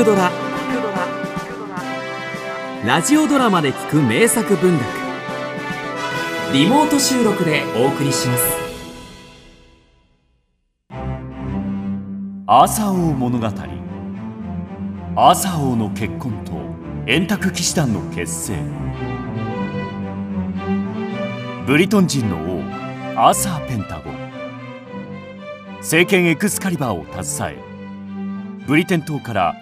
クドラ」ラジオドラマで聞く名作文学。リモート収録でお送りします。アーサー王物語。アーサー王の結婚と円卓騎士団の結成。ブリトン人の王アーサー・ペンタゴン。聖剣エクスカリバーを携えブリテン島から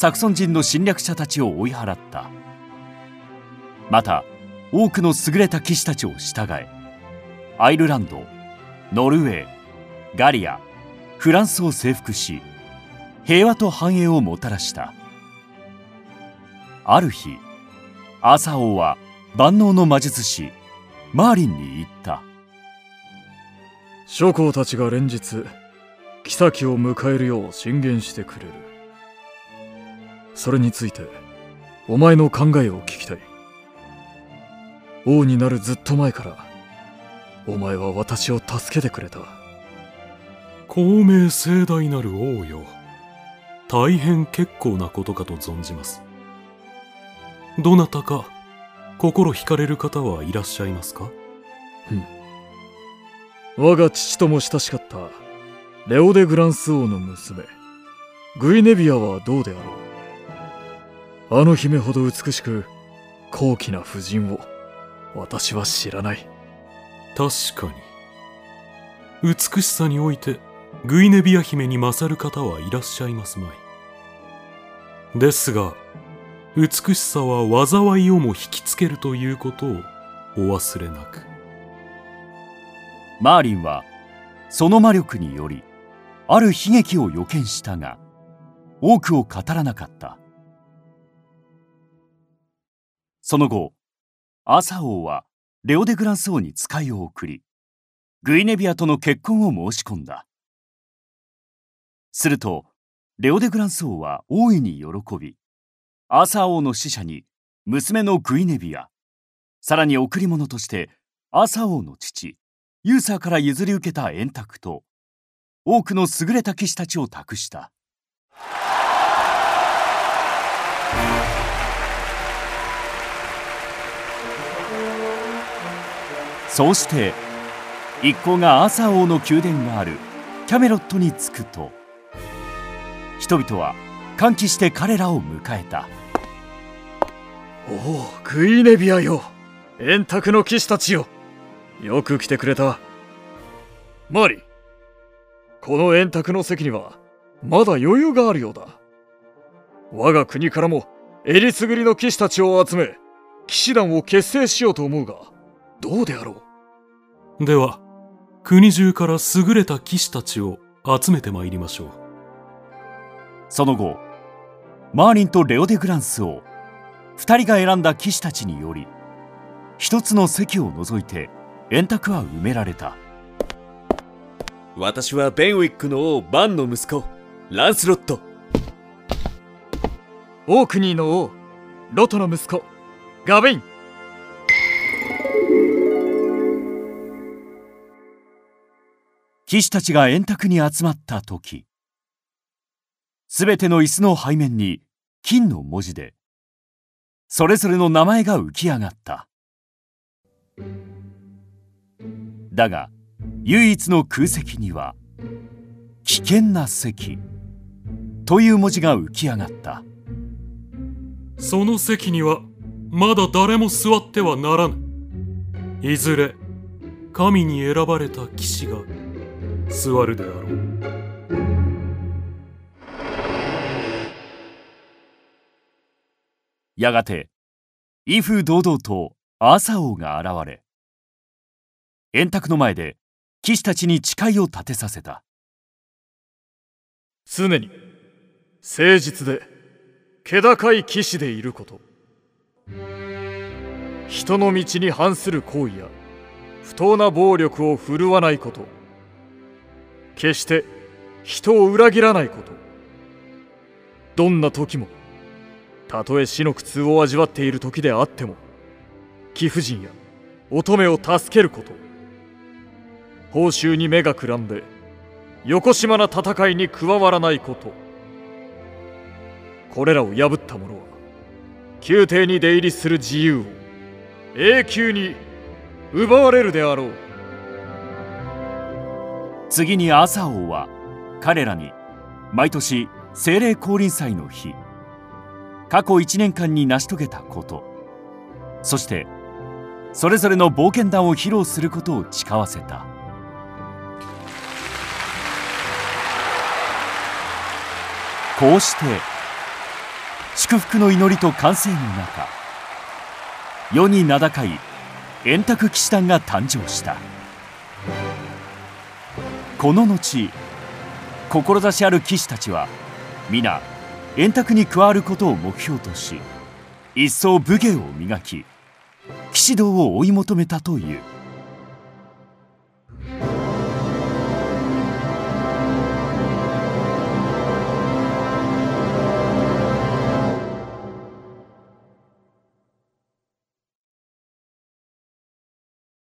サクソン人の侵略者たちを追い払った。また多くの優れた騎士たちを従えアイルランドノルウェーガリアフランスを征服し平和と繁栄をもたらした。ある日アーサー王は万能の魔術師マーリンに言った。諸侯たちが連日妃を迎えるよう進言してくれる。それについてお前の考えを聞きたい。王になるずっと前からお前は私を助けてくれた。公明盛大なる王よ。大変結構なことかと存じます。どなたか心惹かれる方はいらっしゃいますか？我が父とも親しかったレオ・デ・グランス王の娘グイネビアはどうであろう？あの姫ほど美しく高貴な婦人を私は知らない。確かに。美しさにおいてグイネビア姫に勝る方はいらっしゃいますまい。ですが美しさは災いをも引きつけるということをお忘れなく。マーリンはその魔力によりある悲劇を予見したが多くを語らなかったその後アサ王はレオ・デ・グランス王に使いを送りグイネビアとの結婚を申し込んだ。するとレオ・デ・グランス王は大いに喜びアサ王の使者に娘のグイネビアさらに贈り物としてアサ王の父ユーサーから譲り受けた円卓と多くの優れた騎士たちを託した。そうして一行がアーサー王の宮殿があるキャメロットに着くと人々は歓喜して彼らを迎えた。おおグイネビアよ。円卓の騎士たちよ。よく来てくれた。マリこの円卓の席にはまだ余裕があるようだ。我が国からもえりすぐりの騎士たちを集め騎士団を結成しようと思うがどうであろう。では国中から優れた騎士たちを集めてまいりましょう。その後マーリンとレオ・デ・グランスを2人が選んだ騎士たちにより一つの席を除いて円卓は埋められた。私はベンウィックの王バンの息子ランスロット。オークニーの王ロトの息子ガベイン騎士たちが円卓に集まった時すべての椅子の背面に金の文字でそれぞれの名前が浮き上がった。だが唯一の空席には「危険な席」という文字が浮き上がった。その席にはまだ誰も座ってはならぬ。いずれ神に選ばれた騎士が座るであろう。やがて威風堂々とアーサー王が現れ円卓の前で騎士たちに誓いを立てさせた。常に誠実で気高い騎士でいること。人の道に反する行為や不当な暴力を振るわないこと。決して人を裏切らないこと。どんな時もたとえ死の苦痛を味わっている時であっても貴婦人や乙女を助けること。報酬に目がくらんで横島な戦いに加わらないこと。これらを破った者は宮廷に出入りする自由を永久に奪われるであろう。次にアサ王は彼らに毎年精霊降臨祭の日過去1年間に成し遂げたことそしてそれぞれの冒険談を披露することを誓わせた。こうして祝福の祈りと歓声の中世に名高い円卓騎士団が誕生した。この後志ある騎士たちは皆円卓に加わることを目標とし一層武芸を磨き騎士道を追い求めたという。